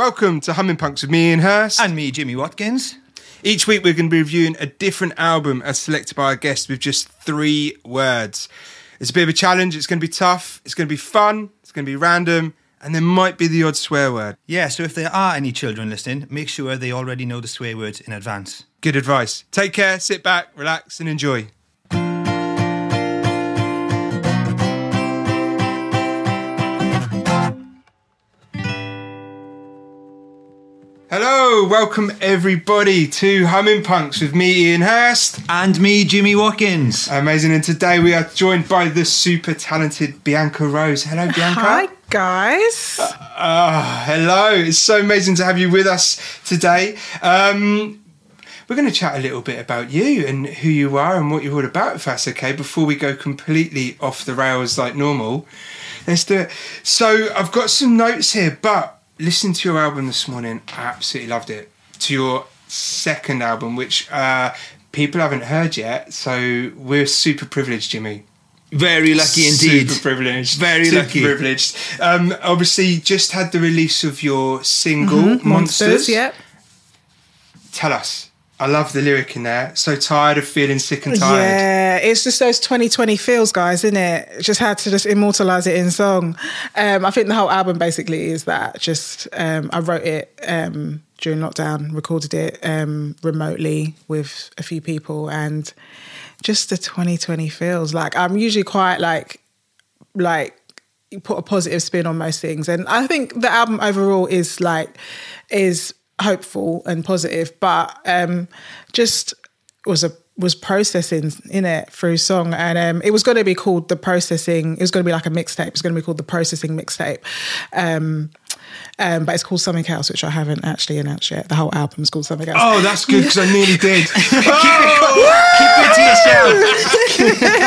Welcome to Humming Punks with me, Ian Hurst. And me, Jimmy Watkins. Each week we're going to be reviewing a different album as selected by our guest with just three words. It's a bit of a challenge. It's going to be tough. It's going to be fun. It's going to be random. And there might be the odd swear word. Yeah, so if there are any children listening, make sure they already know the swear words in advance. Good advice. Take care, sit back, relax, and enjoy. Hello, welcome everybody to Humming Punks with me, Ian Hurst. And me, Jimmy Watkins. Amazing, and today we are joined by the super talented Bianca Rose. Hello, Bianca. Hi, guys. Ah, hello. It's so amazing to have you with us today. Um, we're going to chat a little bit about you and who you are and what you're all about, if that's okay, before we go completely off the rails like normal. Let's do it. So, I've got some notes here, but listening to your album this morning, absolutely loved it. To your second album, which uh, people haven't heard yet, so we're super privileged, Jimmy. Very lucky indeed. Super privileged. Very Super lucky. privileged. Um, obviously, just had the release of your single, Monsters. Yep. Tell us. I love the lyric in there. So tired of feeling sick and tired. Yeah, it's just those 2020 feels, guys, isn't it? Just had to just immortalize it in song. Um, I think the whole album basically is that. Just um, I wrote it um, during lockdown, recorded it um, remotely with a few people, and just the 2020 feels. Like I'm usually quite like like you put a positive spin on most things, and I think the album overall is like is hopeful and positive, but um, just was a was processing in it through song, and um, it was going to be called the processing. It was going to be like a mixtape. It was going to be called the processing mixtape. Um, um, but it's called something else, which I haven't actually announced yet. The whole album's called something else. Oh, that's good because I nearly did. Keep it to yourself.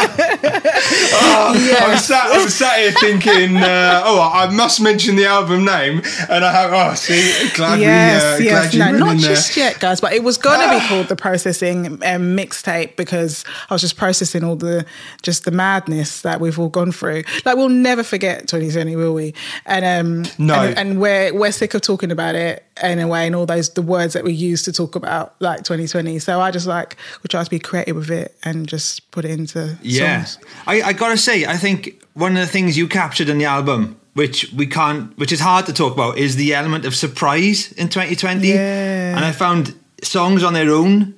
I was sat, I was sat here thinking, uh, oh, I must mention the album name, and I have. Oh, see, glad yes, we, uh, yes, glad you no, not in there. just yet, guys. But it was going to be called the processing um, mixtape because I was just processing all the just the madness that we've all gone through. Like we'll never forget 2020, will we? And um, No. and, and we're we're sick of talking about it anyway, and all those the words that we use to talk about like 2020. So I just like we try to be creative with it and just put it into Yeah. songs. I, I gotta say, I think one of the things you captured in the album, which we can't, which is hard to talk about, is the element of surprise in 2020. Yeah. And I found songs on their own,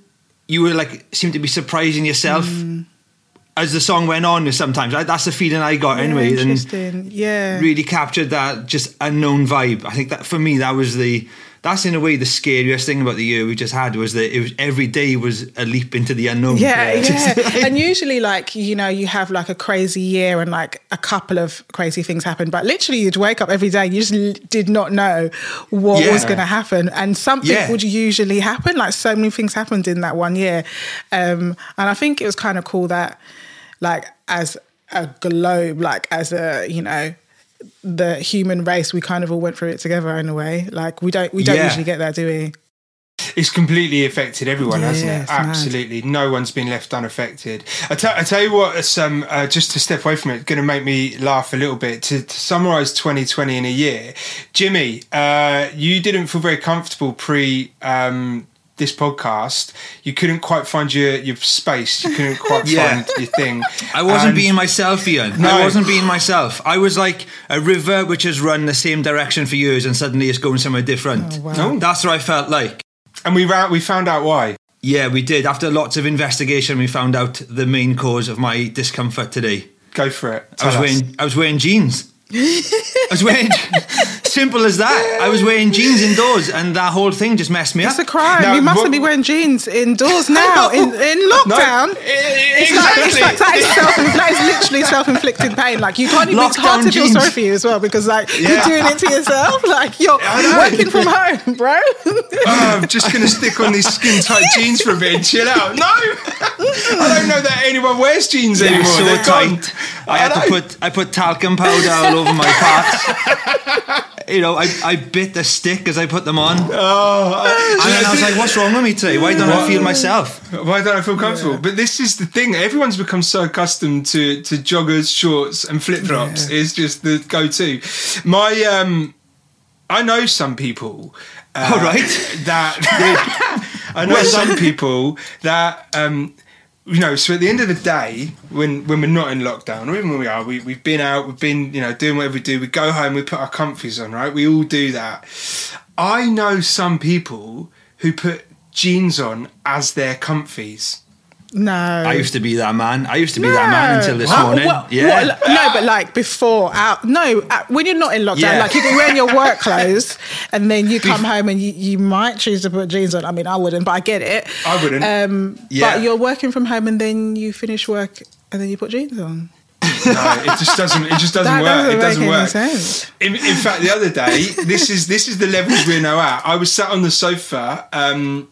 you were like, seemed to be surprising yourself Mm. As the song went on sometimes. I, that's the feeling I got anyway. Yeah, and. Yeah. really captured that just unknown vibe. I think that for me, that was the that's in a way the scariest thing about the year we just had was that it was every day was a leap into the unknown. Yeah, yeah. like- and usually, like, you know, you have like a crazy year and like a couple of crazy things happen, but literally you'd wake up every day, you just did not know what Yeah. was going to happen. And something would usually happen. Like, so many things happened in that one year. Um, and I think it was kind of cool that, like, as a globe, like, as a, you know, the human race, we kind of all went through it together in a way. Like we don't, we don't Yeah. usually get that, do we? It's completely affected everyone, Yeah, hasn't it? it's mad. Absolutely, no one's been left unaffected. I tell- tell you what, it's, um, uh, just to step away from it, going to make me laugh a little bit. To, to summarise 2020 in a year, Jimmy, uh, you didn't feel very comfortable pre. Um, this podcast, you couldn't quite find your, your space. You couldn't quite Yeah. find your thing. I wasn't And- being myself, Ian. No. I wasn't being myself. I was like a river which has run the same direction for years and suddenly it's going somewhere different. Oh, wow. No. That's what I felt like. and we ra- we found out why. Yeah, we did. After lots of investigation, we found out the main cause of my discomfort today. Go for it. I was Tell us. wearing I was wearing jeans. I was wearing simple as that. I was wearing jeans indoors, and that whole thing just messed me It's up. It's a crime. Now, you mustn't what- be wearing jeans indoors now in, in lockdown. No, It's like, it's like that is self that is literally self inflicted pain. Like you can't even it's hard Lockdown to feel sorry for you as well because like Yeah. you're doing it to yourself. Like you're working from home, bro. Oh, I'm just going to stick on these skin tight jeans for a bit and chill out. No, I don't know that anyone wears jeans They're anymore. so They're gone. tight. I had to put I put talcum powder all over my parts. You know, I, I bit the stick as I put them on. Oh, And then I was like, what's wrong with me today? Why don't I feel myself? why don't I feel comfortable? But this is the thing. Everyone's become so accustomed to to joggers, shorts, and flip flops. It's just the go to. My um, I know some people. Uh, All right. That I know some people that um, you know. So at the end of the day, when when we're not in lockdown, or even when we are, we we've been out, we've been you know doing whatever we do. We go home, we put our comfies on, right? We all do that. I know some people who put jeans on as their comfies. No. I used to be that man. I used to be that man until this morning. Yeah. no, but like before, out. No, uh, when you're not in lockdown, Yeah. like you're wearing your work clothes, and then you come home and you, you might choose to put jeans on. I mean, I wouldn't, but I get it. I wouldn't. Um, Yeah. But you're working from home, and then you finish work, and then you put jeans on. No, it just doesn't. It just doesn't That work. doesn't it doesn't work. sense. In, in fact, the other day, this is this is the levels we're now at. I was sat on the sofa um,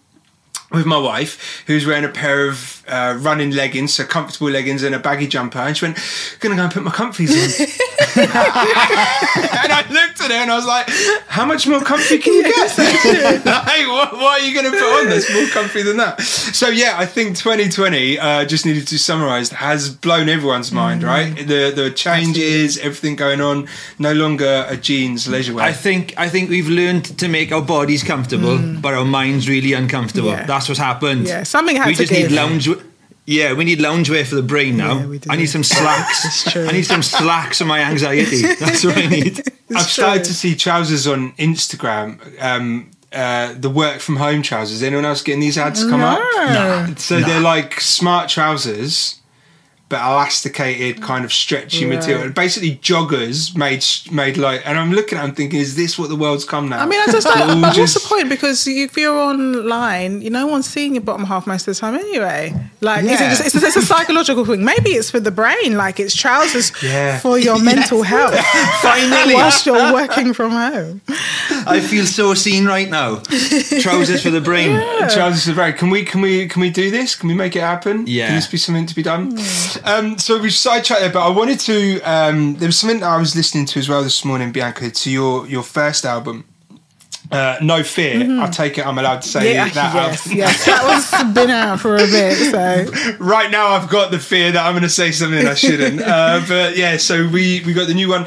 with my wife, who's wearing a pair of uh, running leggings, so comfortable leggings, and a baggy jumper, and she went, "Gonna go and put my comfies on." and I looked at her and I was like, "How much more comfy can you get? like, what, what are you going to put on that's more comfy than that?" So yeah, I think 2020 uh, just needed to summarise has blown everyone's mind. Right, the the changes, everything going on, no longer a jeans leisure wear. I think I think we've learned to make our bodies comfortable, but our minds really uncomfortable. Mm. Yeah. That's what's happened. Yeah, something had we to just need give. lounge. Yeah, we need loungewear for the brain now. Yeah, we do. I need some slacks. It's true. I need some slacks for my anxiety. That's what I need. I've It's started true. to see trousers on Instagram. Um, uh, the work from home trousers. Anyone else getting these ads come up? No. So they're like smart trousers, but elasticated, mm. kind of stretchy Right. material. Basically, joggers made made like. And I'm looking at, them thinking, is this what the world's come now? I mean, I just They're What's just- the point? Because if you're online, you no one's seeing your bottom half most of the time anyway. Like, is it just, it's, it's a psychological thing. Maybe it's for the brain. Like, it's trousers Yeah. for your mental health. Finally. whilst you're working from home. I feel so seen right now. Trousers for the brain. Trousers are very. Can we? Can we? Can we do this? Can we make it happen? Yeah. Can this be something to be done? Hmm. Um, so we've sidetracked there, but I wanted to. Um, there was something that I was listening to as well this morning, Bianca, to your your first album. Uh, no fear. I take it. I'm allowed to say Yeah, that. yes, album. yes. That was been out for a bit. So, right now I've got the fear that I'm going to say something I shouldn't. uh, but yeah, so we we got the new one,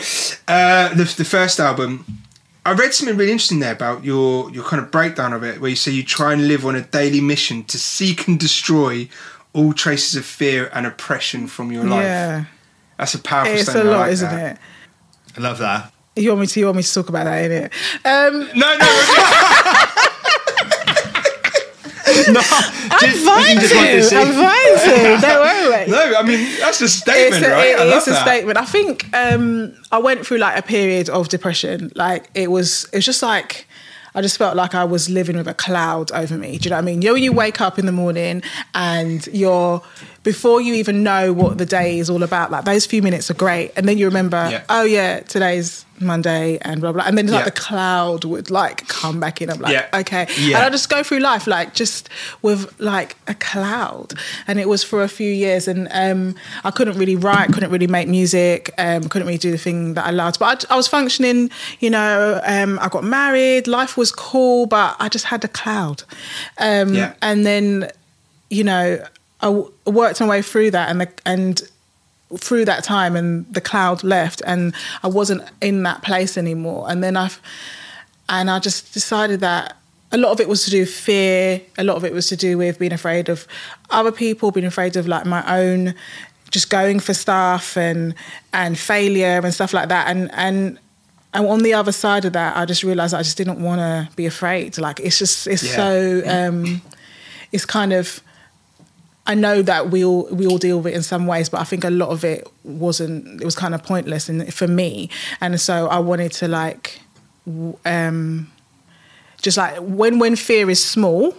uh, the the first album. I read something really interesting there about your your kind of breakdown of it, where you say you try and live on a daily mission to seek and destroy all traces of fear and oppression from your life. yeah. That's a powerful It's a statement. I lot, like isn't that. it? I love that. You want me to? You want me to talk about that, innit? Um, No, no, No, I'm just, fine just to to. I'm fine to. Don't worry. no. I mean that's a statement, it's a, right? it- I love it's a that. statement. I think um, I went through like a period of depression. Like it was, it was just like I just felt like I was living with a cloud over me. Do you know what I mean? You know, when you wake up in the morning and you're before you even know what the day is all about, like those few minutes are great, and then you remember, Yeah. oh yeah, today's Monday and blah blah, and then like Yeah. the cloud would like come back in. I'm like, Yeah. okay, Yeah. and I just go through life like just with like a cloud, and it was for a few years, and um, I couldn't really write, couldn't really make music, um, couldn't really do the thing that I loved, but I, I was functioning. You know, um, I got married, life was cool, but I just had a cloud, um, Yeah. and then you know, I w- worked my way through that, and the, and through that time and the cloud left and I wasn't in that place anymore. And then I've and I just decided that a lot of it was to do with fear a lot of it was to do with being afraid of other people being afraid of like my own just going for stuff and and failure and stuff like that. And and and on the other side of that I just realized I just didn't want to be afraid. Like it's just it's Yeah. so um it's kind of I know that we all we all deal with it in some ways, but I think a lot of it wasn't. It was kind of pointless in, for me, and so I wanted to like, um, just like when when fear is small,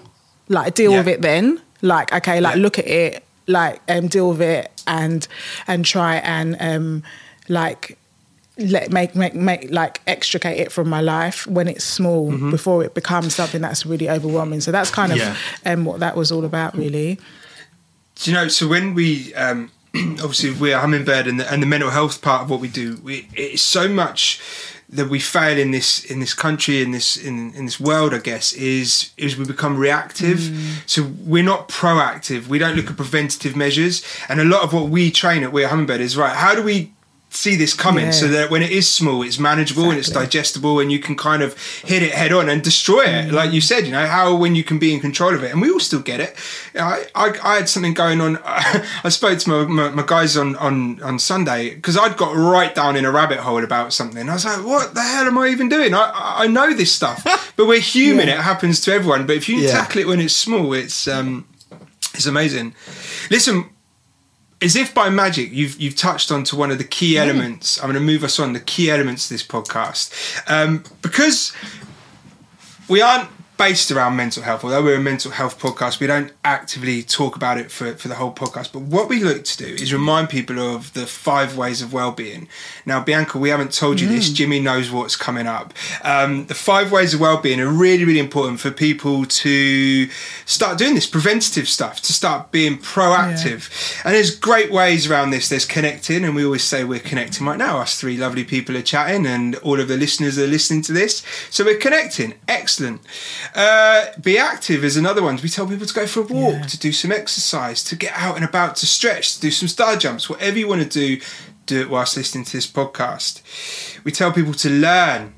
like deal Yeah. with it then. Like okay, like Yeah. look at it, like um, deal with it, and and try and um, like let make make make like extricate it from my life when it's small Mm-hmm. before it becomes something that's really overwhelming. So that's kind of Yeah. um, what that was all about, really. Do you know? So when we um, obviously we're hummingbird and the, and the mental health part of what we do, we, it's so much that we fail in this in this country in this in, in this world. I guess is is we become reactive. So we're not proactive. We don't look at preventative measures. And a lot of what we train at We're Hummingbird is right. How do we see this coming. Yeah. so that when it is small it's manageable and it's digestible and you can kind of hit it head on and destroy it like you said you know how when you can be in control of it. And we all still get it. I, I, I had something going on. I spoke to my, my, my guys on, on, on sunday because i'd got right down in a rabbit hole about something. I was like what the hell am i even doing? I, I I know this stuff but we're human. Yeah. it happens to everyone. But if you Yeah. tackle it when it's small it's um it's amazing. Listen as if by magic, you've you've touched onto one of the key elements. I'm going to move us on the key elements of this podcast um, because we aren't based around mental health. Although we're a mental health podcast, we don't actively talk about it for, for the whole podcast. But what we look to do is remind people of the five ways of well-being. Now, Bianca, we haven't told you this. Jimmy knows what's coming up. Um, the five ways of well-being are really, really important for people to start doing this preventative stuff, to start being proactive. And there's great ways around this. There's connecting, and we always say we're connecting right now. Us three lovely people are chatting, and all of the listeners are listening to this. So we're connecting. Excellent. Uh, be active is another one. We tell people to go for a walk, Yeah. to do some exercise, to get out and about, to stretch, to do some star jumps, whatever you want to do, do it whilst listening to this podcast. We tell people to learn.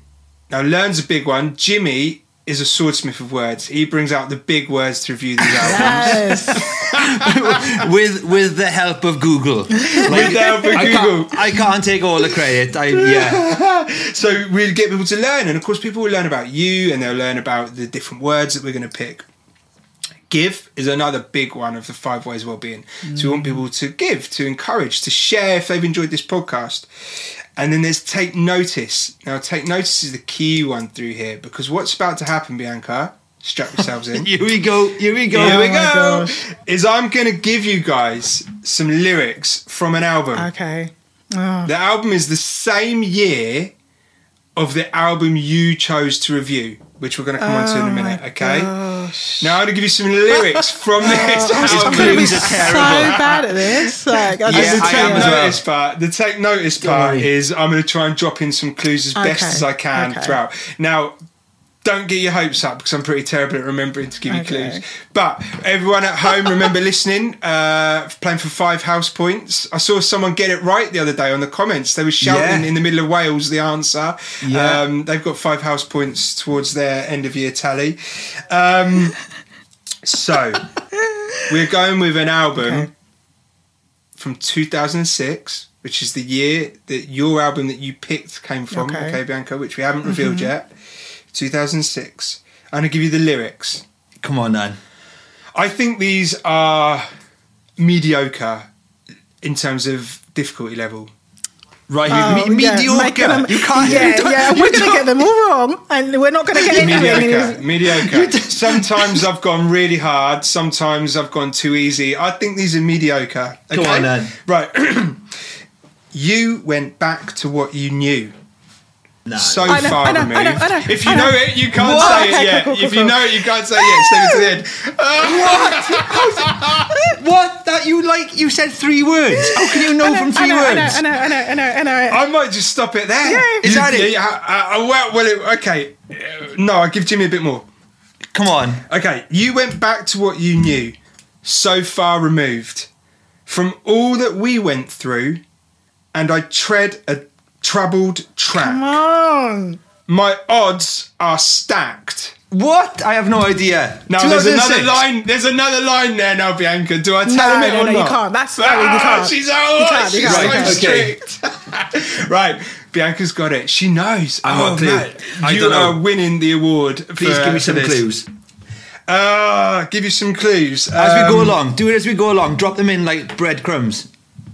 Now, learn's a big one. Jimmy is a swordsmith of words. He brings out the big words to review these albums. Yes. with with the help of Google. Like, With the help of I Google. Can't, I can't take all the credit. I yeah. so we'll get people to learn, and of course, people will learn about you, and they'll learn about the different words that we're going to pick. Give is another big one of the five ways of well-being. So we want mm. people to give, to encourage, to share if they've enjoyed this podcast. And then there's take notice. Now, take notice is the key one through here because what's about to happen, Bianca? Strap yourselves in. Here we go. Here we go. Here we Oh my go. gosh. Is I'm going to give you guys some lyrics from an album. Okay. Oh, The ah. album is the same year of the album you chose to review, which we're going to come on to in a oh minute, okay? gosh. Now I'm going to give you some lyrics from oh, this I'm going to be so bad at this. Like, I Yeah, the take am well. notice part, the take notice part is I'm going to try and drop in some clues as best as I can okay. throughout. Now, don't get your hopes up because I'm pretty terrible at remembering to give you Okay. clues. But everyone at home, remember listening, uh, playing for five house points. I saw someone get it right the other day on the comments. They were shouting Yeah. in the middle of Wales the answer. Yeah. Um, they've got five house points towards their end of year tally. Um, so we're going with an album Okay. from 2006, which is the year that your album that you picked came from, okay, Okay. Bianca, which we haven't revealed yet. 2006. I'm going to give you the lyrics. Come on, then. I think these are mediocre in terms of difficulty level. Right, Oh, me- yeah, mediocre. them- you can't. Yeah, you yeah. you We're going to get them all wrong, and we're not going to get anything. Mediocre, mediocre. Sometimes I've gone really hard. Sometimes I've gone too easy. I think these are mediocre. Come okay? on, then. Right. you went back to what you knew. No. so know, far I know, removed. I know, I know, if you know. know it, you can't What? say it Okay, yet. cool, cool, if you know it, you can't say it yet. Save it to the end. what? That you like? You said three words. How can you know, know, from I three know, words? I know, I know, I know, I know, I know. I might just stop it there. Yeah. Is that You- it? yeah, well, well, it- okay. Uh, No, I'll give Jimmy a bit more. Come on. Okay, you went back to what you knew, so far removed from all that we went through, and I tread a troubled track. Come on. My odds are stacked. What? I have no idea. Now there's another line. There's another line there now, Bianca. Do I tell No, him it no, or no, you can't. That's- ah, no, you can't. She's oh, can't, you she's can't, so you can't. strict. right, Bianca's got it. She knows. I've oh, got a clue. man. I you don't know. are winning the award. Please for- give me some this. clues. Ah, give you some clues As we go Um, along, do it as we go along. Drop them in like breadcrumbs.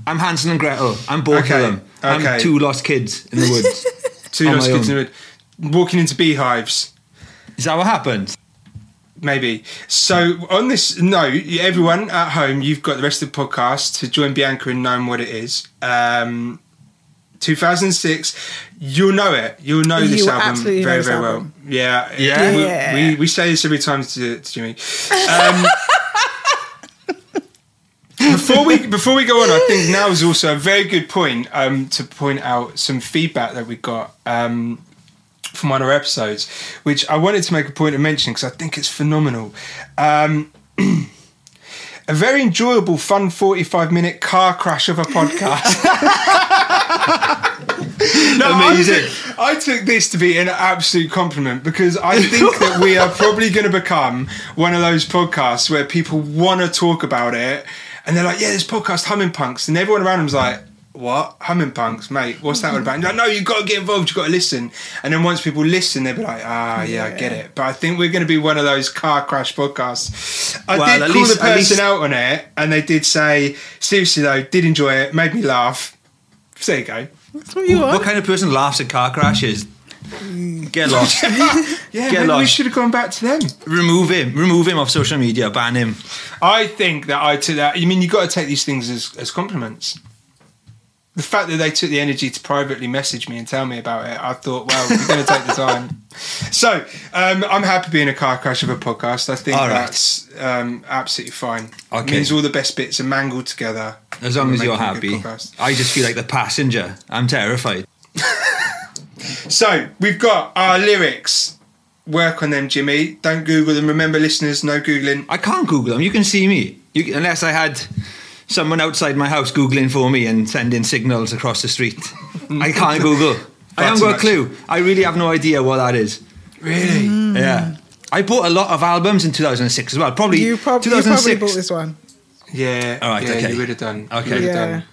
I'm Hansel and Gretel. I'm both Okay, of them. Okay. I'm two lost kids in the woods. Two lost kids own. in the wood, walking into beehives. Is that what happened? Maybe. So on this note, everyone at home, you've got the rest of the podcast to join Bianca in knowing what it is. Um, 2006, you'll know it. You'll know You this will album absolutely know very, this very well. album. Yeah, Yeah? We, We, we say this every time to, to Jimmy. Um, before we before we go on, I think now is also a very good point um, to point out some feedback that we got. Um, from one of our episodes, which I wanted to make a point of mentioning because I think it's phenomenal. Um, a very enjoyable, fun 45 minute car crash of a podcast. No, Amazing. I took, I took this to be an absolute compliment because I think that we are probably going to become one of those podcasts where people want to talk about it and they're like, yeah, this podcast, Humming Punks. And everyone around them's like, what? Humming Punks, mate, what's that all about? Like, no, you've got to get involved, you've got to listen. And then once people listen, they'll be like, ah, yeah, I get it. But I think we're going to be one of those car crash podcasts. I Well, did call least- the person least- out on it and they did say, seriously though, did enjoy it, made me laugh. So there you go. That's what you What kind of person laughs at car crashes? Get lost. Yeah, Get maybe we lost. should have gone back to them. remove him. Remove him off social media. Ban him. I think that I took that. I mean, you got to take these things as, as compliments. The fact that they took the energy to privately message me and tell me about it, I thought, well, we're going to take the time. So um, I'm happy being a car crash of a podcast. I think All right. that's um, absolutely fine. It Okay. means all the best bits are mangled together. As long We're as you're making a good happy. podcast. I just feel like the passenger. I'm terrified. So we've got our lyrics. Work on them, Jimmy. Don't Google them. Remember, listeners, no googling. I can't Google them. You can see me. You, unless I had someone outside my house Googling for me and sending signals across the street. I can't Google. I haven't too got a clue. I really have no idea what that is. Really? Mm. Yeah. I bought a lot of albums in 2006 as well. Probably You, prob- you probably bought this one. Yeah. All right, yeah, okay. you would have done. Okay. You Yeah. done.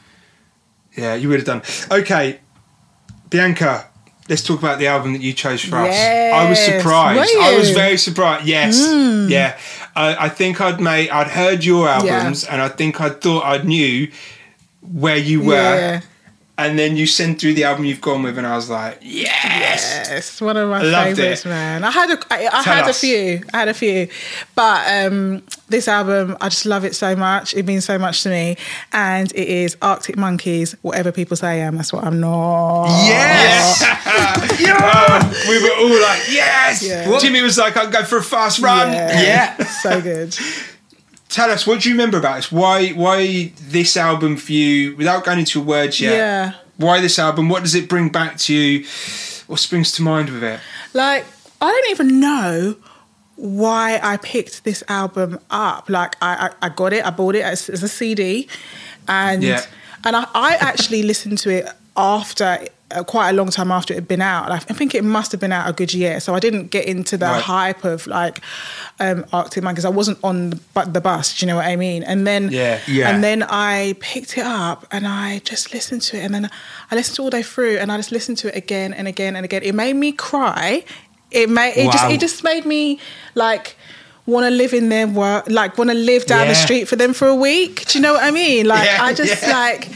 Yeah, you would have done. Okay, Bianca, let's talk about the album that you chose for us. I was surprised. I was very surprised. Yes, hmm. yeah. I, I think I'd made. I'd heard your albums, and I think I thought I knew where you were. Yeah. And then you sent through the album you've gone with, and I was like, yes. Yes, one of my loved favorites, it. man. I had a, I, I had us. a few, I had a few, but um, this album, I just love it so much. It means so much to me, and it is Arctic Monkeys. Whatever people say I am, that's what I'm not. Yes! Oh, we were all like, yes. Yeah. Jimmy was like, I'll go for a fast run. Yeah, so good. Tell us what do you remember about this? Why why this album for you? Without going into words yet. Yeah. Why this album? What does it bring back to you? What springs to mind with it? Like, I don't even know why I picked this album up. Like, I, I, I got it, I bought it as, as a CD, and Yeah. and I, I actually listened to it after quite a long time after it had been out. Like, I think it must have been out a good year, so I didn't get into the Right. hype of like um, Arctic Man Because I wasn't on the, bu- the bus. Do you know what I mean? And then Yeah. Yeah. and then I picked it up and I just listened to it. And then I listened to all day through and I just listened to it again and again and again. It made me cry. It made it just it just made me like want to live in their work, like want to live down the street for them for a week. Do you know what I mean? Like Yeah, I just yeah. like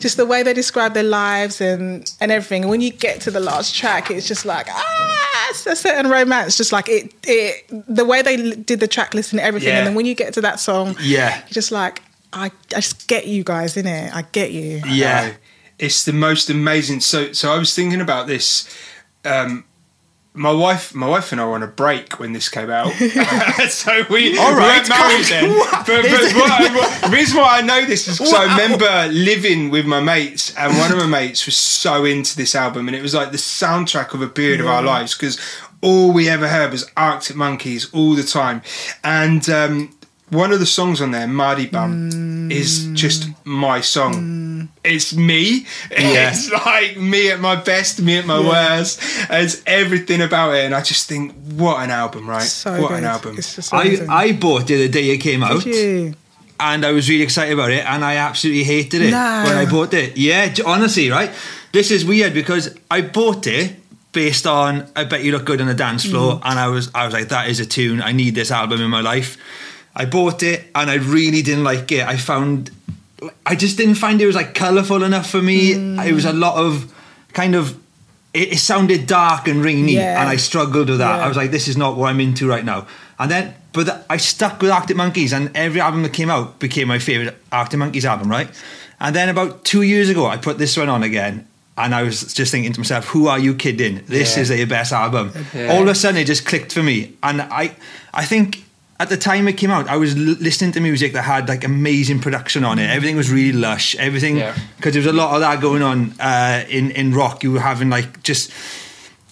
just the way they describe their lives and and everything. And when you get to the last track, it's just like ah, it's a certain romance. Just like it, it the way they did the track list and everything. Yeah. And then when you get to that song, Yeah. you're just like I, I just get you guys in it. I get you. Yeah. It's the most amazing. So so I was thinking about this. Um, my wife, my wife and I were on a break when this came out, so we, All we weren't married then. But, but what, what- the reason why I know this is because I remember living with my mates, and one of my mates was so into this album, and it was like the soundtrack of a period of our lives because all we ever heard was Arctic Monkeys all the time, and um, one of the songs on there, Mardy Bum, is just my song. It's me. Yeah. It's like me at my best, me at my worst. It's everything about it, and I just think, what an album, right? So what good. an album. It's just I. I bought it the day it came out. Did you? and I was really excited about it, and I absolutely hated it No. when I bought it. Yeah, honestly, right? This is weird because I bought it based on "I Bet You Look Good on the Dance Floor," Mm. and I was I was like, "That is a tune. I need this album in my life." I bought it, and I really didn't like it. I found I just didn't find it was like colourful enough for me. Mm. It was a lot of kind of. It, it sounded dark and rainy, Yeah. and I struggled with that. Yeah. I was like, "This is not what I'm into right now." And then, but th- I stuck with Arctic Monkeys, and every album that came out became my favorite Arctic Monkeys album, right? And then about two years ago, I put this one on again, and I was just thinking to myself, "Who are you kidding? This Yeah. is their best album." Yeah. All of a sudden, it just clicked for me, and I, I think. At the time it came out, I was l- listening to music that had like amazing production on it. Everything was really lush. Everything Yeah. because there was a lot of that going on uh, in in rock. You were having like just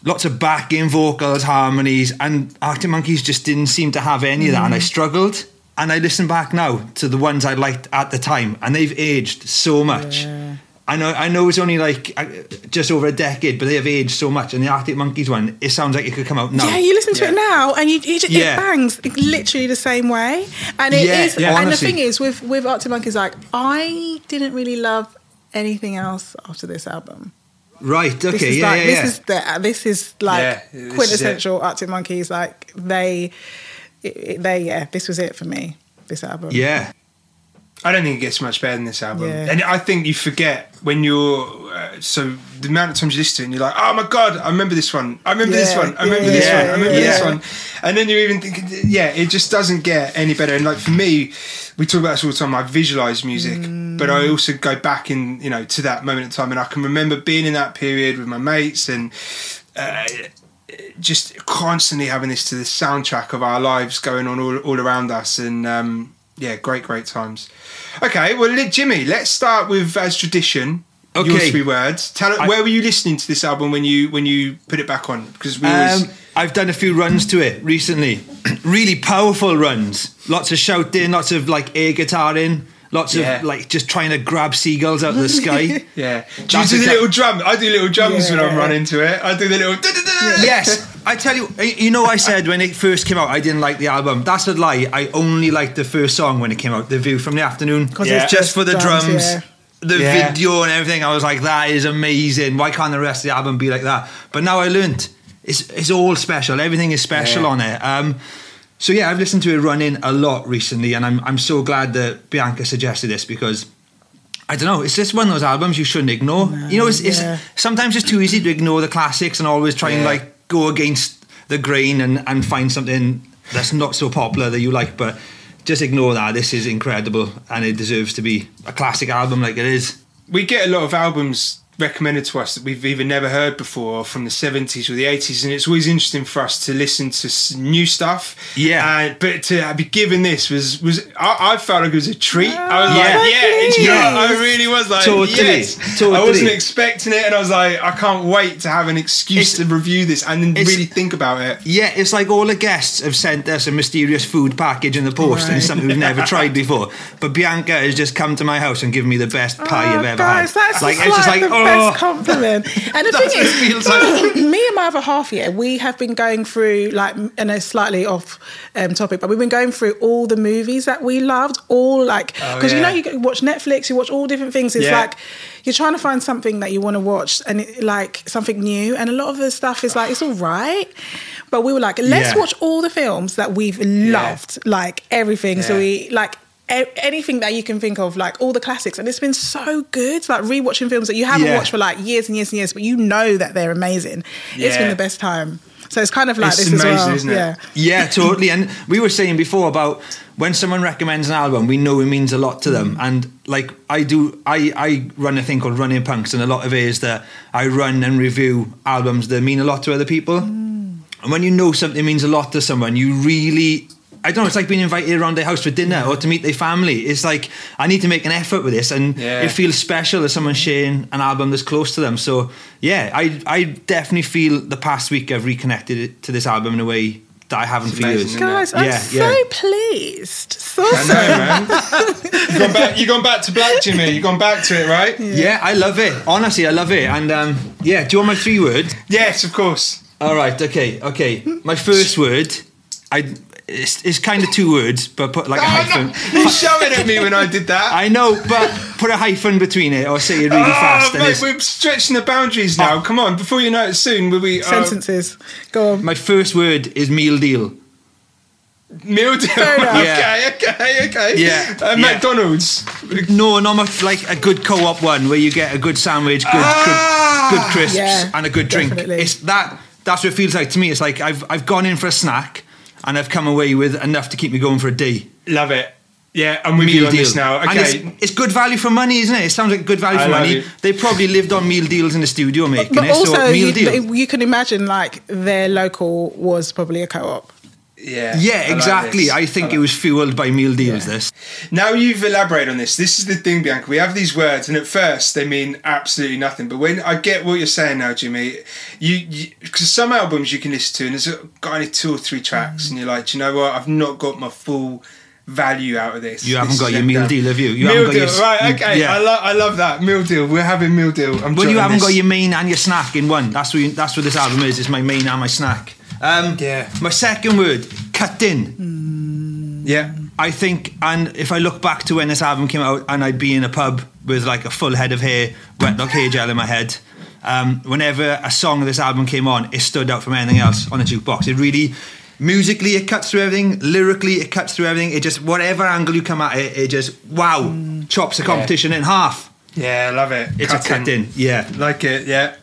lots of backing vocals, harmonies, and Arctic Monkeys just didn't seem to have any of that, and I struggled. And I listen back now to the ones I liked at the time, and they've aged so much. Yeah. I know, I know it's only like uh, just over a decade, but they have aged so much. And the Arctic Monkeys one, it sounds like it could come out now. Yeah, you listen to Yeah. it now, and you, you just, Yeah. it bangs literally the same way. And it Yeah, is. yeah. and Honestly. the thing is, with with Arctic Monkeys, like I didn't really love anything else after this album. Right? Okay. This is yeah, like yeah, this is the this is like Yeah, this is quintessential Arctic Monkeys. Like they, it, it- they yeah, this was it for me. This album. yeah. I don't think it gets much better than this album. Yeah. And I think you forget when you're uh, so the amount of times you listen to it and you're like, oh my god, I remember this one. I remember this one. I remember yeah, this yeah, one. I remember yeah. this one. And then you're even think, yeah, it just doesn't get any better. And like for me, we talk about this all the time. I visualize music, but I also go back in, you know, to that moment in time, and I can remember being in that period with my mates and. Uh, just constantly having this to the soundtrack of our lives going on all, all around us and um, yeah great great times okay well jimmy let's start with as tradition your Okay. three words tell I- where were you listening to this album when you when you put it back on because we always Um, I've done a few runs to it recently. really powerful runs. Lots of shouting, lots of like air guitaring, lots Yeah. of like just trying to grab seagulls out of the sky. yeah do you do the little drum i do little drums when i'm running to it i do the little yes, I tell you, you know, I said when it first came out, I didn't like the album. That's a lie. I only liked the first song when it came out, "The View from the Afternoon," 'Cause it's just just for the drums, drums, yeah. the Yeah. video and everything. I was like, that is amazing. Why can't the rest of the album be like that? But now I learnt it's it's all special. Everything is special Yeah. on it. Um, so yeah, I've listened to it running a lot recently, and I'm I'm so glad that Bianca suggested this because. I don't know. It's just one of those albums you shouldn't ignore. you know, it's, it's yeah. sometimes it's too easy to ignore the classics and always try and like go against the grain and, and find something that's not so popular that you like. But just ignore that. This is incredible and it deserves to be a classic album like it is. we get a lot of albums recommended to us that we've either never heard before from the 70s or the 80s and it's always interesting for us to listen to new stuff Yeah. uh, but to be given this was was I, I felt like it was a treat I was Yeah. like yeah it's, Yeah. I really was like Totally. yes I wasn't expecting it and I was like I can't wait to have an excuse It's- to review this and then really think about it Yeah, it's like all the guests have sent us a mysterious food package in the post and something we've never tried before. But Bianca has just come to my house and given me the best pie Oh, I've ever guys, had. That's like just it's just like oh, best compliment. And the thing is, feels like. me and my other half, yeah, we have been going through like, and it's slightly off um, topic, but we've been going through all the movies that we loved, all like Oh, because you know you watch Netflix, you watch all different things. It's Yeah. like you're trying to find something that you want to watch and it, like something new, and a lot of the stuff is like it's all right. But we were like, let's Yeah. watch all the films that we've loved, like everything. So we like anything that you can think of, like all the classics, and it's been so good. Like rewatching films that you haven't Yeah. watched for like years and years and years, but you know that they're amazing. It's been the best time. So it's kind of like It's this as amazing, well. isn't it? Yeah. Yeah, totally. And we were saying before about when someone recommends an album, we know it means a lot to them. Mm. And like I do, I, I run a thing called Running Punks, and a lot of it is that I run and review albums that mean a lot to other people. Mm. And when you know something means a lot to someone, you really. I don't know, it's like being invited around their house for dinner or to meet their family. It's like, I need to make an effort with this. And Yeah. it feels special as someone sharing an album that's close to them. So, yeah, I, I definitely feel the past week I've reconnected it to this album in a way that I haven't It's for amazing, years. isn't it? Guys, I'm Yeah, so pleased. So I know man you gone back you gone back to black Jimmy you gone back to it right Yeah, I love it. Honestly, I love it. And um, yeah, do you want my three words? yes of course All right, okay, okay. My first word, I it's, it's kind of two words, but put like a Oh, hyphen. no. you shouting at me when I did that I know, but put a hyphen between it or say it really fast. Oh, and mate, it's- we're stretching the boundaries now. Come on, before you know it, soon we'll be uh, sentences. Go on. my first word is meal deal. meal deal. Fair enough. okay, okay, okay. Yeah, Uh, yeah. McDonald's. No, not much like a good co-op one where you get a good sandwich, good Ah! good, good crisps, Yeah, and a good drink. definitely. It's that. That's what it feels like to me. It's like I've I've gone in for a snack, and I've come away with enough to keep me going for a day. Love it. Yeah, I'm with you on this now. And Okay. it's, it's good value for money, isn't it? It sounds like good value I for money. it. They probably lived on meal deals in the studio making But it. also, so meal you, deal. you can imagine like their local was probably a co-op. Yeah. yeah, I like exactly. this. I think like it was fueled by meal deals. This. Now you've elaborated on this. This is the thing, Bianca. We have these words, and at first they mean absolutely nothing. But when I get what you're saying now, Jimmy, you because some albums you can listen to, and there's got only two or three tracks, and you're like, "Do you know what? I've not got my full value out of this. You haven't This got your meal down. deal, have you? You meal got deal, your- right? Okay, yeah. I love I love that meal deal. We're having meal deal. I'm Well, you haven't this. got your main and your snack in one. That's what you, that's what this album is. It's my main and my snack. Um, Yeah. My second word, cut in. yeah. I think, and if I look back to when this album came out, and I'd be in a pub with like a full head of hair, wet dog hair gel in my head. Um, whenever a song of this album came on, it stood out from anything else on the jukebox. It really, musically, it cuts through everything. Lyrically, it cuts through everything. It just whatever angle you come at it, it just wow chops the competition in half. Yeah, I love it. It's a cut in, yeah. Like it, yeah.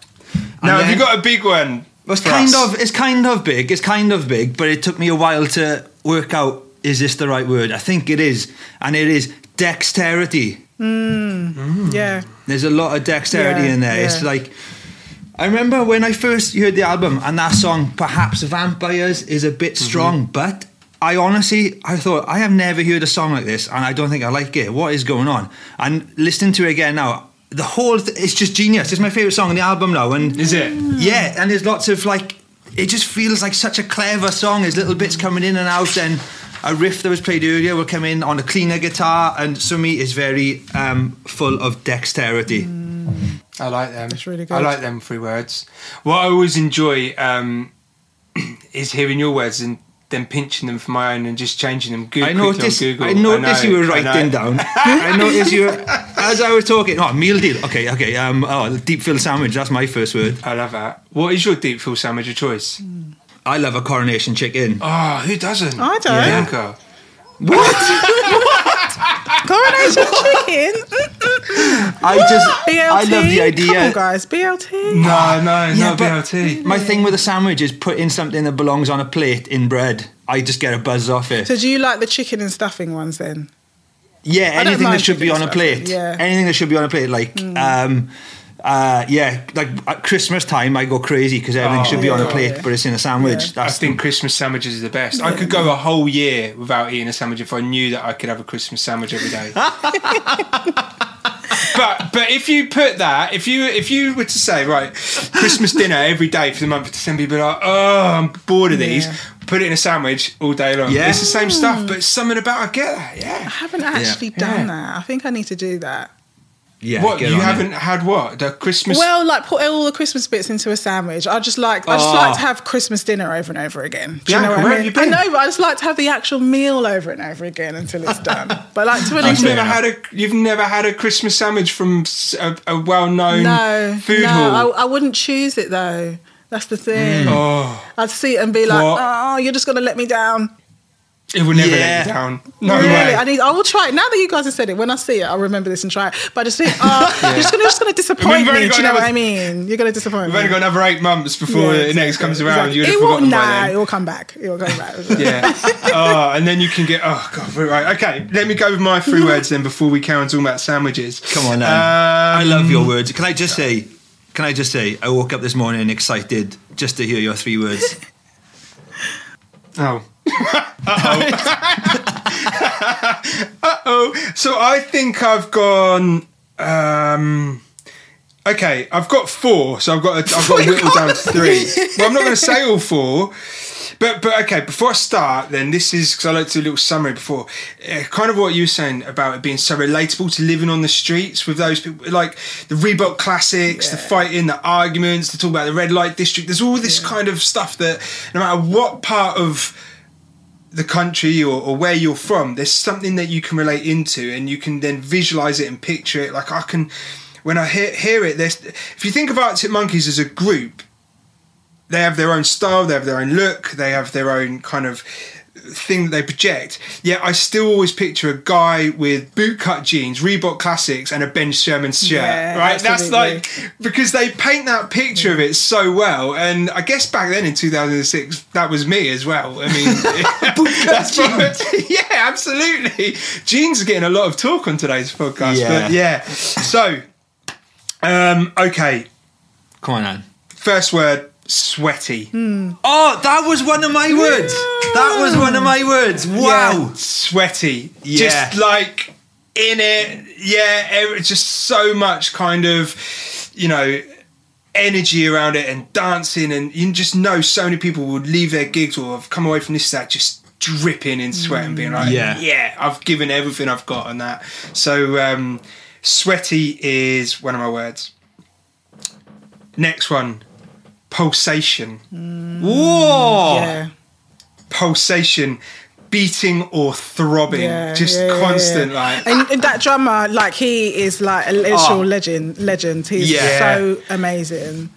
Now, have you got a big one? Well, it's for kind us? of it's kind of big. It's kind of big, but it took me a while to work out is this the right word? I think it is, and it is dexterity. Hmm. Hmm. Yeah. There's a lot of dexterity Yeah, in there. It's like I remember when I first heard the album and that song, perhaps Vampires, is a bit mm-hmm. strong, but I honestly I thought I have never heard a song like this, and I don't think I like it. What is going on? And listening to it again now, the whole th- it's just genius. It's my favorite song on the album now, and Is it? yeah, and there's lots of like, it just feels like such a clever song. There's little bits coming in and out, and a riff that was played earlier will come in on a cleaner guitar, and Sumi is very um, full of dexterity. I like them. It's really good. I like them three words. What I always enjoy um, is hearing your words and then pinching them for my own and just changing them. Good, I noticed. On Google. I noticed know, you were I writing down. I noticed you were, as I was talking. Oh, meal deal. Okay, okay. Um, oh, deep fill sandwich. That's my first word. I love that. What is your deep fill sandwich of choice? I love a coronation chicken. Oh, who doesn't? I don't. Bianca. Coronation chicken. I just. BLT. I love the idea. Come on, guys. BLT. No, no, Yeah, no but- BLT. My thing with a sandwich is putting something that belongs on a plate in bread. I just get a buzz off it. So do you like the chicken and stuffing ones then? Yeah, anything that should be on a plate. yeah. Anything that should be on a plate, like um, uh, yeah, like at Christmas time, I go crazy because everything Oh, should be on a yeah. plate, but it's in a sandwich. Yeah. I That's think Christmas sandwiches are the best. I could go a whole year without eating a sandwich if I knew that I could have a Christmas sandwich every day. but but if you put that, if you if you were to say right, Christmas dinner every day for the month of December, you'd be like, oh, I'm bored of these. Yeah. Put it in a sandwich all day long. Yeah. It's the same stuff, but something about I get that. Yeah. I haven't actually done Yeah. that. I think I need to do that. Yeah. what you haven't had? What the Christmas? Well, like put all the Christmas bits into a sandwich. I just like I just Oh. like to have Christmas dinner over and over again. Do you Bianca, know what where I have mean? you been? I know, but I just like to have the actual meal over and over again until it's done. but like to an You've never extent, had a you've never had a Christmas sandwich from a well-known no, food no, hall. I, I wouldn't choose it though. That's the thing. Mm. oh, I'd see it and be like, What? "Oh, you're just gonna let me down." It will never Yeah. let you down. No really, way. I need. I will try it now that you guys have said it. When I see it, I'll remember this and try it. But I just think, oh, you're just gonna, just gonna disappoint me. Do you know what I mean? You're gonna disappoint We've me. only got another eight months before Yeah, it next comes around. exactly. You'd have it will, forgotten nah, it will come back. It will come back. Yeah. oh, and then you can get. Oh god. Right. Okay. Let me go with my three words then before we carry on talking about sandwiches. Come on, Now. Um, I love your words. Can I just say? Can I just say? I woke up this morning excited just to hear your three words. Oh. Uh oh. Uh oh. So I think I've gone. Um, okay, I've got four. So I've got. A, I've got to whittle down to three. Well, I'm not going to say all four. But but okay, before I start, then this is because I like to do a little summary before. Uh, kind of what you were saying about it being so relatable to living on the streets with those people, like the Reebok classics, the fighting, the arguments, to talk about the red light district. There's all this kind of stuff that no matter what part of the country or, or where you're from, there's something that you can relate into, and you can then visualize it and picture it. Like I can, when I hear, hear it, there's if you think of Arctic Monkeys as a group, they have their own style, they have their own look, they have their own kind of thing that they project. Yet I still always picture a guy with bootcut jeans, Reebok classics, and a Ben Sherman shirt. Yeah, right? That's like because they paint that picture of it so well. And I guess back then in 2006, that was me as well. I mean, that's what, yeah, absolutely. Jeans are getting a lot of talk on today's podcast. Yeah. But yeah, so um, okay, Come on, Anne. first word sweaty. Oh, that was one of my words. That was one of my words. Wow. Yeah, sweaty. Yeah. Just like in it. Yeah, ev- just so much kind of, you know, energy around it and dancing. And you just know so many people would leave their gigs or have come away from this that just dripping in sweat and being like, Yeah. yeah, I've given everything I've got on that. So um, sweaty is one of my words. Next one, pulsation. Whoa! Yeah. Pulsation, beating or throbbing, Yeah, just yeah, yeah, constant yeah. like. and, and that drummer, like he is like a literal Oh. legend. Legend. He's Yeah. so amazing.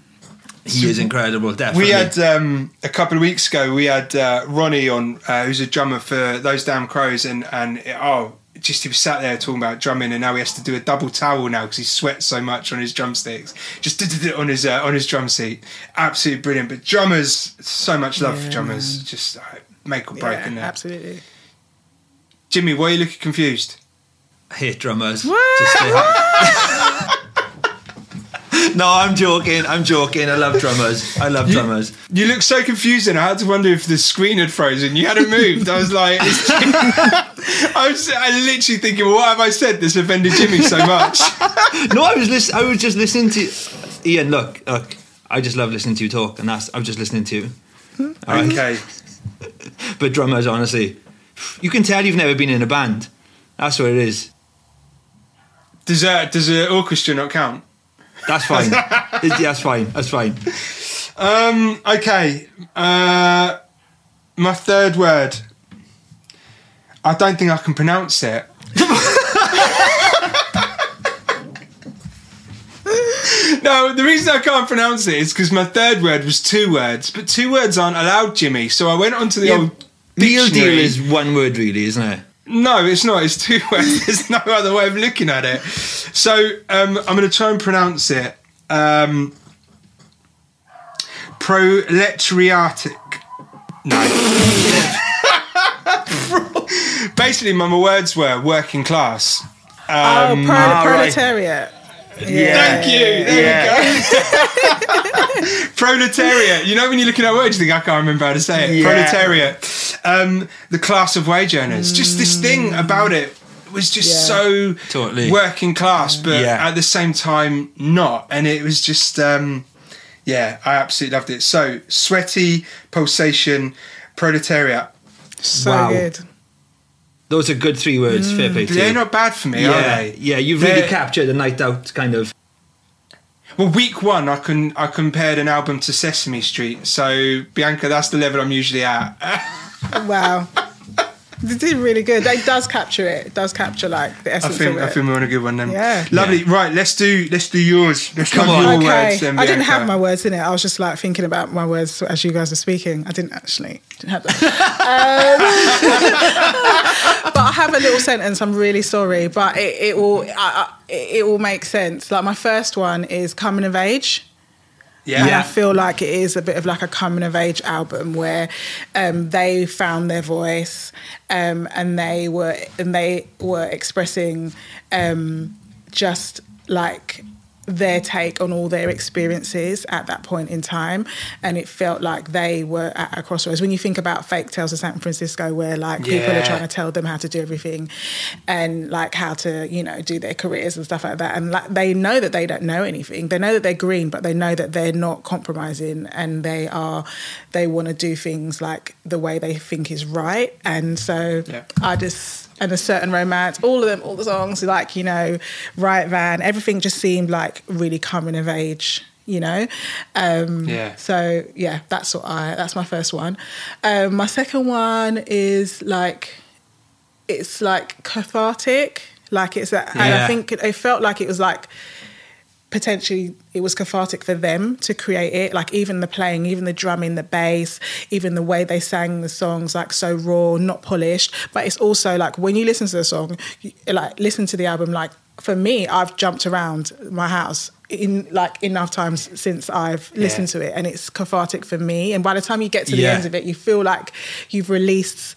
He is incredible, definitely. We had um, a couple of weeks ago. We had uh, Ronnie on, uh, who's a drummer for those damn crows, and and oh, just he was sat there talking about drumming, and now he has to do a double towel now because he sweats so much on his drumsticks. Just did it on his uh, on his drum seat. Absolutely brilliant. But drummers, so much love for drummers. Just uh, make or break Yeah, in there. absolutely. Jimmy, why are you looking confused? hate drummers. What? Just say- no, I'm joking. I'm joking. I love drummers. I love drummers. You look so confused, and I had to wonder if the screen had frozen. You hadn't moved. I was like, I was I literally thinking, well, what have I said that's offended Jimmy so much? No, I was lis- I was just listening to Ian. Look, look. I just love listening to you talk, and that's I'm just listening to you. All right? okay. But drummers, honestly, you can tell you've never been in a band. That's what it is. Does uh, does an orchestra not count? That's fine. It's- that's fine. That's fine. Um. Okay. Uh, my third word. I don't think I can pronounce it. no, the reason I can't pronounce it is because my third word was two words, but two words aren't allowed, Jimmy. So I went onto the Yeah, old Meal deal is one word, really, isn't it? No, it's not. It's two words. There's no other way of looking at it. So um, I'm going to try and pronounce it. Um, proletariatic. No. Basically, my words were working class. oh, Um, pro- ah, right. Proletariat. Thank you. There Yeah. we go. Proletariat. You know when you're looking at words, you think I can't remember how to say it. Yeah. Proletariat. Um, the class of wage earners. Just this thing about it was just Yeah. so Totally. working class, but Yeah. at the same time not. And it was just, um, yeah, I absolutely loved it. So sweaty, pulsation, proletariat. So Wow. good. Those are good three words. Fair mm, play to They're you. not bad for me, are yeah, they? yeah. You've really They're- captured the night out kind of. Well, week one, I can I compared an album to Sesame Street. So Bianca, that's the level I'm usually at. Wow. They did really good. It does capture it. It does capture like the I essence think of I think we're on a good one then. Yeah. Lovely. Right, let's do let's do yours. Let's Come on. your okay. words then, I didn't have my words in it. I was just like thinking about my words as you guys were speaking. I didn't actually didn't have that. um, but I have a little sentence. I'm really sorry, but it, it will I, I, it it will make sense. Like my first one is coming of age. Yeah. And I feel like it is a bit of like a coming of age album where um, they found their voice um, and they were and they were expressing um, just like their take on all their experiences at that point in time and it felt like they were at a crossroads. When you think about fake tales of san francisco where like people are trying to tell them how to do everything and like how to you know do their careers and stuff like that and like they know that they don't know anything. They know that they're green but they know that they're not compromising and they are they want to do things like the way they think is right and so Yeah. i just and a certain romance all of them all the songs like you know Riot Van everything just seemed like really coming of age you know? Um Yeah. so yeah that's what i that's my first one. Um my second one is like it's like cathartic. Like it's a, and i think it, it felt like it was like potentially it was cathartic for them to create it. Like even the playing even the drumming the bass even the way they sang the songs like so raw not polished. But it's also like when you listen to the song you, like listen to the album like for me i've jumped around my house in like enough times since i've listened to it. And it's cathartic for me. And by the time you get to the Yeah. end of it you feel like you've released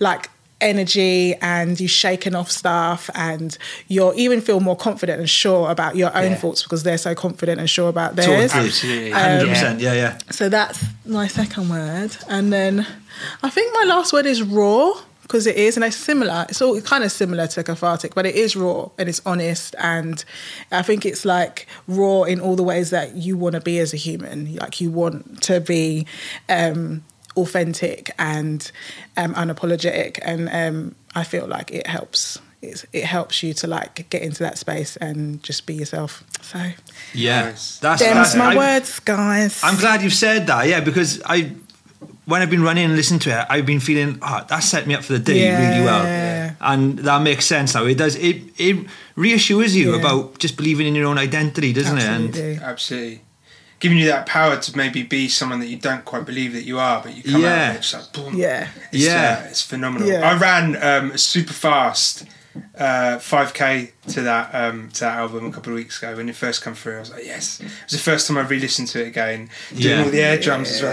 like energy and you've shaken off stuff and you're even feel more confident and sure about your own Yeah. thoughts because they're so confident and sure about theirs. Totally. Absolutely. Hundred percent. Yeah, yeah. So that's my second word. And then I think my last word is raw because it is, and it's similar. It's all kind of similar to cathartic, but it is raw and it's honest. And I think it's like raw in all the ways that you want to be as a human. Like you want to be um, authentic and um, unapologetic, and um, I feel like it helps. It's, it helps you to like get into that space and just be yourself. So, Yeah, Nice. that's, that's my I- words, guys. I'm glad you've said that. Yeah, because I, when I've been running and listening to it, I've been feeling oh, that set me up for the day really well, Yeah. and that makes sense now. It does. It it reassures you Yeah. about just believing in your own identity, doesn't it? And Absolutely. Absolutely. Giving you that power to maybe be someone that you don't quite believe that you are, but you come out Yeah. and it's like boom. Yeah. It's, Yeah. uh, it's phenomenal. Yeah. I ran um, super fast uh, 5k to that um, to that album a couple of weeks ago when it first came through. I was like, yes. It was the first time I re-listened to it again, doing Yeah. all the air drums as well.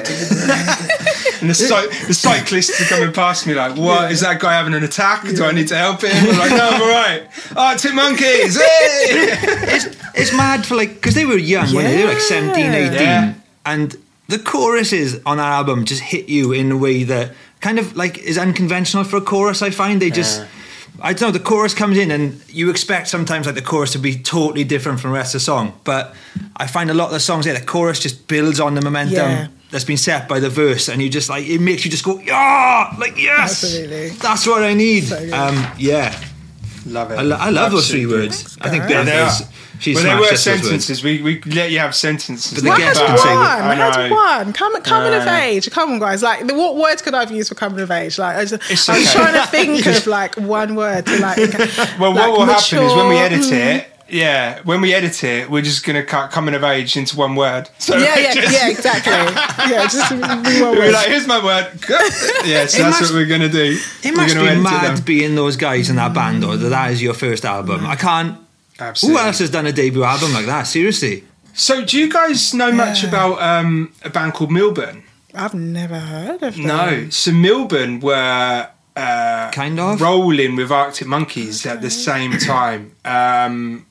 and the, cy- the cyclists are coming past me like, what is that guy having an attack? Do I need to help him? I'm like, no, I'm all right. Arctic Monkeys. Hey! it's it's mad for like because they were young, weren't they? They were like 17, 18. Yeah. and the choruses on that album just hit you in a way that kind of like is unconventional for a chorus. I find they just. Yeah. I don't know. The chorus comes in, and you expect sometimes like the chorus to be totally different from the rest of the song. But I find a lot of the songs there, the chorus just builds on the momentum Yeah. that's been set by the verse, and you just like it makes you just go, yeah, like yes, Absolutely. that's what I need. So good. um, yeah, Love it. I, lo- I love those three Absolutely. words. I think guys. Yeah, they are. is. She's well, they were us those words. sentences. We, we let you have sentences. But the Why guest has can one? say I Has know. one? Come, coming of age. Come on, guys. Like, the- what words could I have used for coming of age? Like, I, just, It's I was okay. trying to think of like one word to like. Well, like, what will happen is when we edit it. Yeah, when we edit it, we're just gonna cut coming of age into one word. So Yeah, yeah, just- yeah, exactly. Yeah, just one word. like, here's my word. yeah, so that's must- what we're gonna do. It we're must be mad being those guys in that band, though. That that is your first album. I can't. Absolutely. Who else has done a debut album like that? Seriously. So, do you guys know much Yeah. about um, a band called Milburn? I've never heard of them. No. So Milburn were uh, Kind of. rolling with Arctic Monkeys at the same time. Um,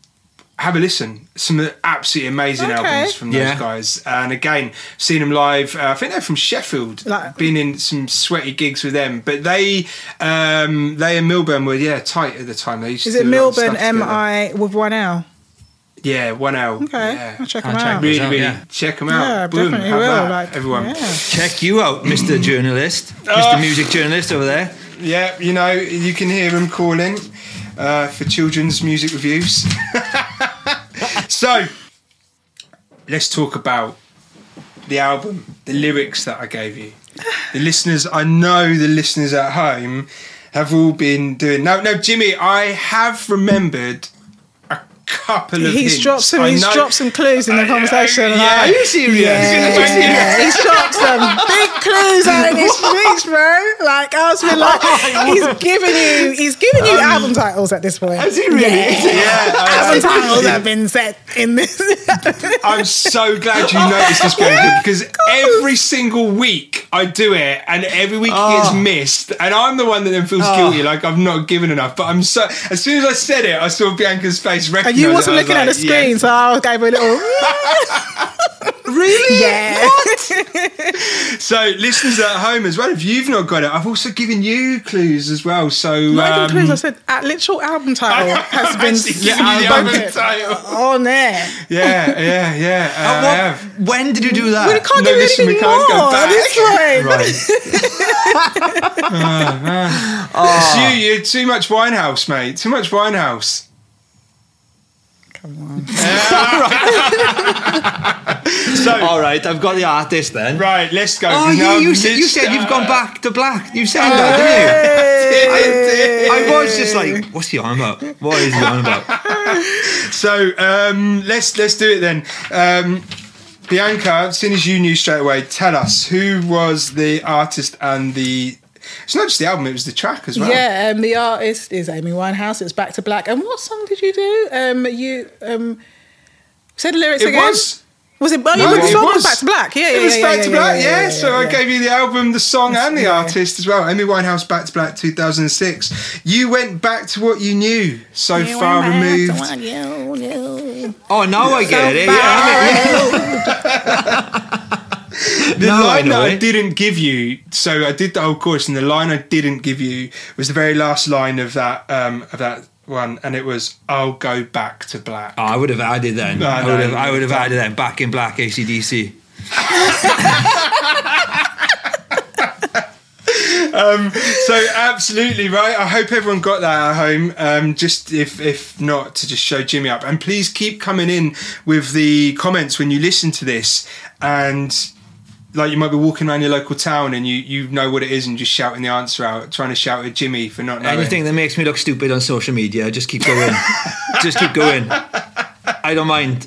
have a listen. Some absolutely amazing Okay. albums from those Yeah. guys. And again, seen them live. Uh, I think they're from Sheffield. Like- Been in some sweaty gigs with them. But they, um, they and Milburn were yeah tight at the time. They used Is to it do a lot of Milburn stuff M together. I with one L? Yeah, one L. Okay, Yeah. I'll check I'll them check out. Really, out, really yeah. check them out. Yeah, Boom, definitely have will. that, Like everyone. yeah. Check you out, Mr. Journalist, Oh. Mr. Music Journalist over there. Yeah, you know, you can hear him calling uh, for children's music reviews. so, let's talk about the album, the lyrics that I gave you. The listeners, I know the listeners at home have all been doing. No, no, Jimmy, I have remembered couple of He's hints. dropped some. I He's know- dropped some clues in the I- I- conversation. yeah. like- Are you serious? Yeah, yeah. he's dropped some big clues out in his speech, bro. Like I was been like, oh he's giving you, he's giving you um, album titles at this point. Has he really? Yeah, Album titles have been set in this. I'm so glad you noticed this, Bianca, because every single week I do it, and every week it gets Oh. missed, and I'm the one that then feels oh. guilty, like I've not given enough. But I'm so. As soon as I said it, I saw Bianca's face. Recognize you it, wasn't I was looking at the screen, yes. so I gave a little. Really? Yeah. So, listeners at home as well, if you've not got it, I've also given you clues as well. So, Not even um, clues. I said at literal album title has been actually given you the album title. on there. Yeah, yeah, yeah. Uh, Uh, I what- have. when did you do that? We can't No, do listen, we anything can't go more at this point. Right. It's you. You're too much Winehouse, mate. Too much Winehouse. Come on. So, All right, I've got the artist then. right, let's go. Oh, 'cause you, you, said, you said you've gone back to black. You said that, didn't you? I was just like, what's he on about? What is he on about? So um, let's let's do it then. Um, Bianca, as soon as you knew straight away, tell us who was the artist and the. It's not just the album; it was the track as well. Yeah, um, the artist is Amy Winehouse. It's Back to Black. And what song did you do? Um, you um, say the lyrics it again. was. Was it? Oh, No, you the it song was was. Back to Black. Yeah, yeah, It was yeah, Back yeah, to yeah, Black, yeah. yeah, so I yeah. gave you the album, the song, and the Yeah. artist as well. Amy Winehouse, Back to Black, 2006. You went back to what you knew, so You far went back to removed. what you knew. Oh, now I get it. Yeah, The Now I line know that I didn't give you, so I did the whole chorus, and the line I didn't give you was the very last line of that um, of that one, and it was "I'll go back to black." Oh, I would have added then. No, I no, would have. I would have added then. Back in black, ACDC. um, so absolutely right. I hope everyone got that at home. Um, just if if not, to just show Jimmy up, and please keep coming in with the comments when you listen to this, and like you might be walking around your local town and you you know what it is and just shouting the answer out, trying to shout at Jimmy for not knowing. Anything that makes me look stupid on social media, just keep going. just keep going. I don't mind.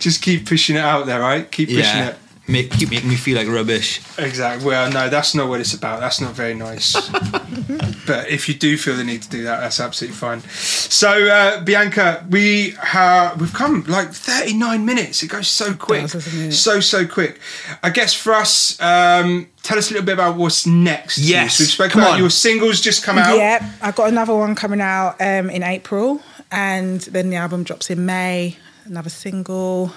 Just keep pushing it out there, right? Keep pushing Yeah. it. Make, keep making me feel like rubbish. Exactly. Well, no, that's not what it's about. That's not very nice. but if you do feel the need to do that, that's absolutely fine. So, uh, Bianca, we have we've come like thirty nine minutes. It goes so quick, does, so so quick. I guess for us, um, tell us a little bit about what's next. Yes, we've spoken about on. your singles just come out. Yeah, I've got another one coming out um, in April, and then the album drops in May. Another single,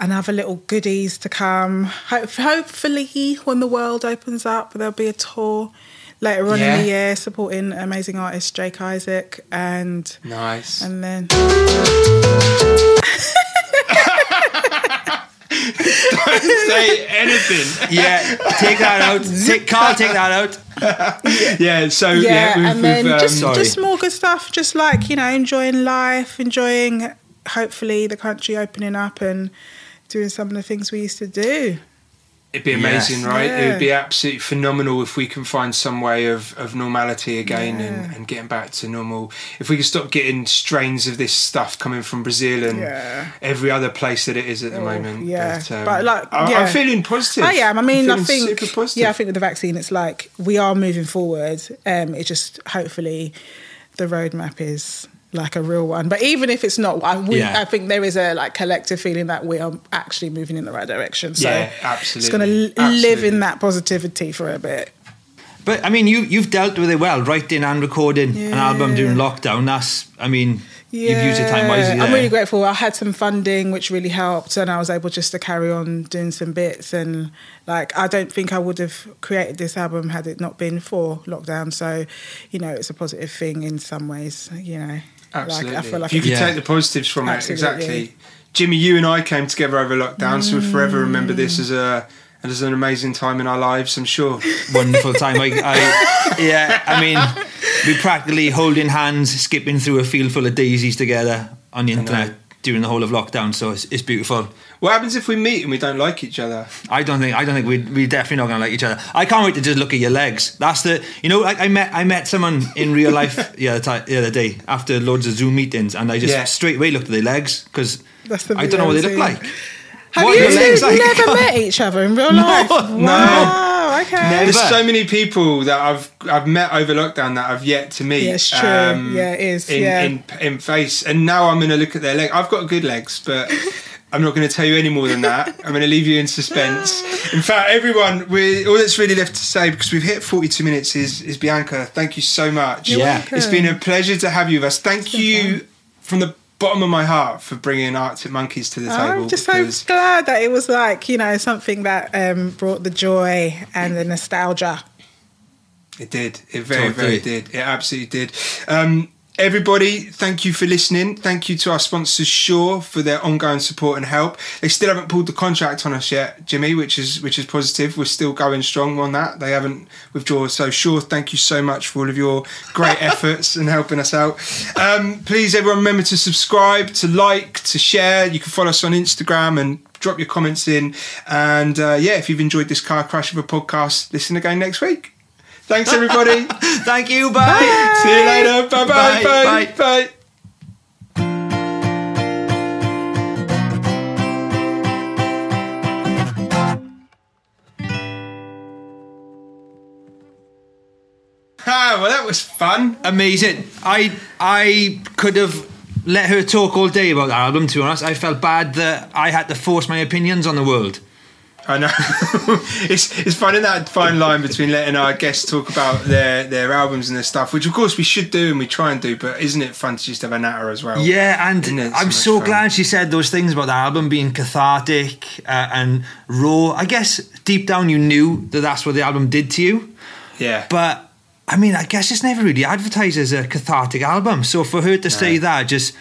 another little goodies to come. Hope, hopefully, when the world opens up, there'll be a tour later on Yeah. in the year supporting amazing artist Jake Isaac, and Nice. and then Don't Say anything. Yeah, take that out. Take, Carl, take that out. Yeah. So yeah, yeah, we've, and then we've, um, just Sorry. just more good stuff. Just like you know, enjoying life, enjoying hopefully the country opening up and doing some of the things we used to do. It'd be Yes. amazing, right? It would be absolutely phenomenal if we can find some way of, of normality again and, Yeah. and getting back to normal. If we can stop getting strains of this stuff coming from Brazil and Yeah. every other place that it is at the Oh, moment. yeah. But, um, But, like, I, yeah. I'm feeling positive. I am. I mean, I think super positive. yeah, I think with the vaccine, it's like we are moving forward. Um, it just hopefully the roadmap is like a real one. But even if it's not, I, we, Yeah. I think there is a like collective feeling that we are actually moving in the right direction. So Yeah, Just absolutely. going to live in that positivity for a bit. But I mean, you you've dealt with it well, writing and recording an album during lockdown. That's, I mean, you've used your time wisely. I'm really grateful. I had some funding, which really helped, and I was able just to carry on doing some bits. And like, I don't think I would have created this album had it not been for lockdown. So, you know, it's a positive thing in some ways. You know, Absolutely. Like, I feel like if you could Yeah. take the positives from Absolutely. it, exactly. Jimmy, you and I came together over lockdown, so we'll forever remember this mm. as a as an amazing time in our lives. I'm sure. wonderful time. I, I, yeah, I mean, we practically holding hands, skipping through a field full of daisies together on the internet during the whole of lockdown. So it's, it's beautiful. What happens if we meet and we don't like each other? I don't think I don't think we we definitely not gonna like each other. I can't wait to just look at your legs. That's the you know like I met I met someone in real life the other time, the other day after loads of Zoom meetings and I just Yeah. straight away looked at their legs because I don't know what they look like. Have What you are legs two like? never met each other in real No, life? no. Wow, okay. Never. There's so many people that I've I've met over lockdown that I've yet to meet. Yeah, it's true. Um, yeah, it is, In, yeah. in in face, and now I'm going to look at their leg. I've got good legs, but. I'm not going to tell you any more than that. I'm going to leave you in suspense. In fact, everyone, we, all that's really left to say because we've hit 42 minutes is, is Bianca. Thank you so much. You're Yeah. welcome. it's been a pleasure to have you with us. Thank So you from the bottom of my heart for bringing Arctic Monkeys to the table. I'm just so glad that it was like, you know, something that um, brought the joy and the nostalgia. It did. It very, very Totally. did. It absolutely did. Um, everybody, thank you for listening. Thank you to our sponsors, Shure, for their ongoing support and help. They still haven't pulled the contract on us yet, Jimmy, which is which is positive. We're still going strong on that. They haven't withdrawn. So, Shure, thank you so much for all of your great efforts and helping us out. Um, please, everyone, remember to subscribe, to like, to share. You can follow us on Instagram and drop your comments in. And uh, yeah, if you've enjoyed this car crash of a podcast, listen again next week. Thanks, everybody. Thank you. Bye. See you later. Bye bye. Bye, Bye. Bye. Ah, well, that was fun. Amazing. I I could have let her talk all day about that album. To be honest, I felt bad that I had to force my opinions on the world. I know. it's it's fun in that fine line between letting our guests talk about their their albums and their stuff, which of course we should do and we try and do. But isn't it fun to just have a natter as well? Yeah, and I'm much so glad she said those things about the album being cathartic uh, and raw. I guess deep down you knew that that's what the album did to you, Yeah. but I mean, I guess it's never really advertised as a cathartic album. So for her to say that just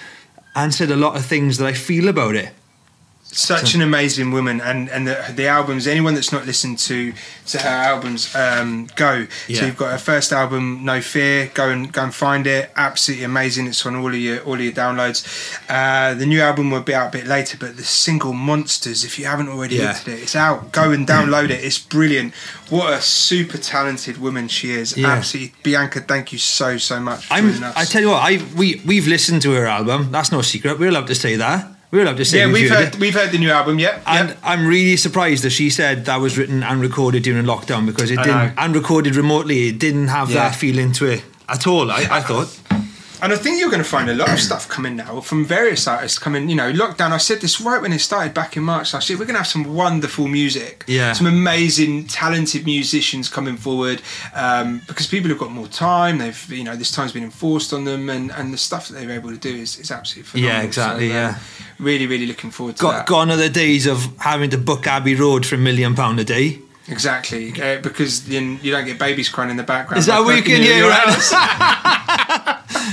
answered a lot of things that I feel about it. Such an amazing woman, and and the, the albums. Anyone that's not listened to to her albums, um, go. Yeah. So you've got her first album, No Fear. Go and go and find it. Absolutely amazing. It's on all of your all of your downloads. Uh, the new album will be out a bit later, but the single Monsters. If you haven't already Yeah. looked at it, it's out. Go and download it. It's brilliant. What a super talented woman she is. Yeah. Absolutely, Bianca. Thank you so so much. For I'm. us. I tell you what, I we we've listened to her album. That's no secret. We're allowed to say that. We're allowed to say yeah, we've heard we've heard the new album. Yep. And. I'm really surprised that she said that was written and recorded during lockdown because it I didn't know. and recorded remotely. It didn't have Yeah. that feeling to it at all. I, I thought. And I think you're going to find a lot of stuff coming now from various artists coming. You know, lockdown. I said this right when it started back in March last year. We're going to have some wonderful music. Yeah. Some amazing, talented musicians coming forward um, because people have got more time. They've, you know, this time's been enforced on them, and, and the stuff that they're able to do is, is absolutely phenomenal. Yeah, exactly, uh, yeah. Really, really looking forward to Got that. gone are the days of having to book Abbey Road for a million pound a day. Exactly, uh, because then you don't get babies crying in the background. Is that what you can hear? your Right?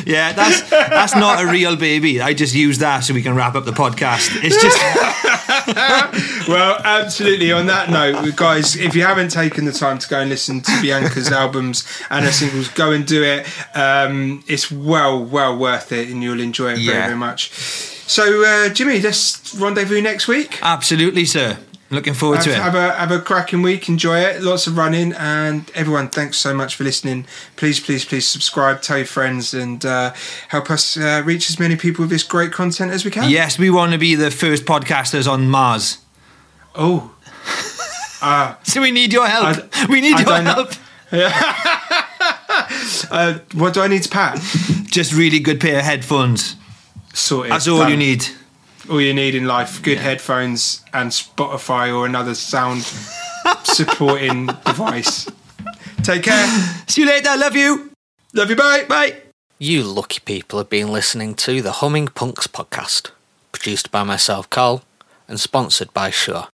yeah, that's that's not a real baby. I just use that so we can wrap up the podcast. It's just well, absolutely. On that note, guys, if you haven't taken the time to go and listen to Bianca's albums and her singles, go and do it. Um, it's well, well worth it, and you'll enjoy it very, very much. So, uh, Jimmy, let's rendezvous next week. absolutely, sir. Looking forward Have, to it. have a have a cracking week. Enjoy it. Lots of running, and everyone, thanks so much for listening. Please, please, please subscribe, tell your friends, and uh, help us uh, reach as many people with this great content as we can. Yes, we want to be the first podcasters on Mars. Oh. Uh, So we need your help. I- we need I your help. uh, what do I need to pack? Just really good pair of headphones. Sorted. That's all Done. you need. All you need in life: good headphones and Spotify or another sound supporting device. Take care. See you later. Love you. Love you. Bye. Bye. You lucky people have been listening to the Humming Punks podcast, produced by myself, Carl, and sponsored by Shure.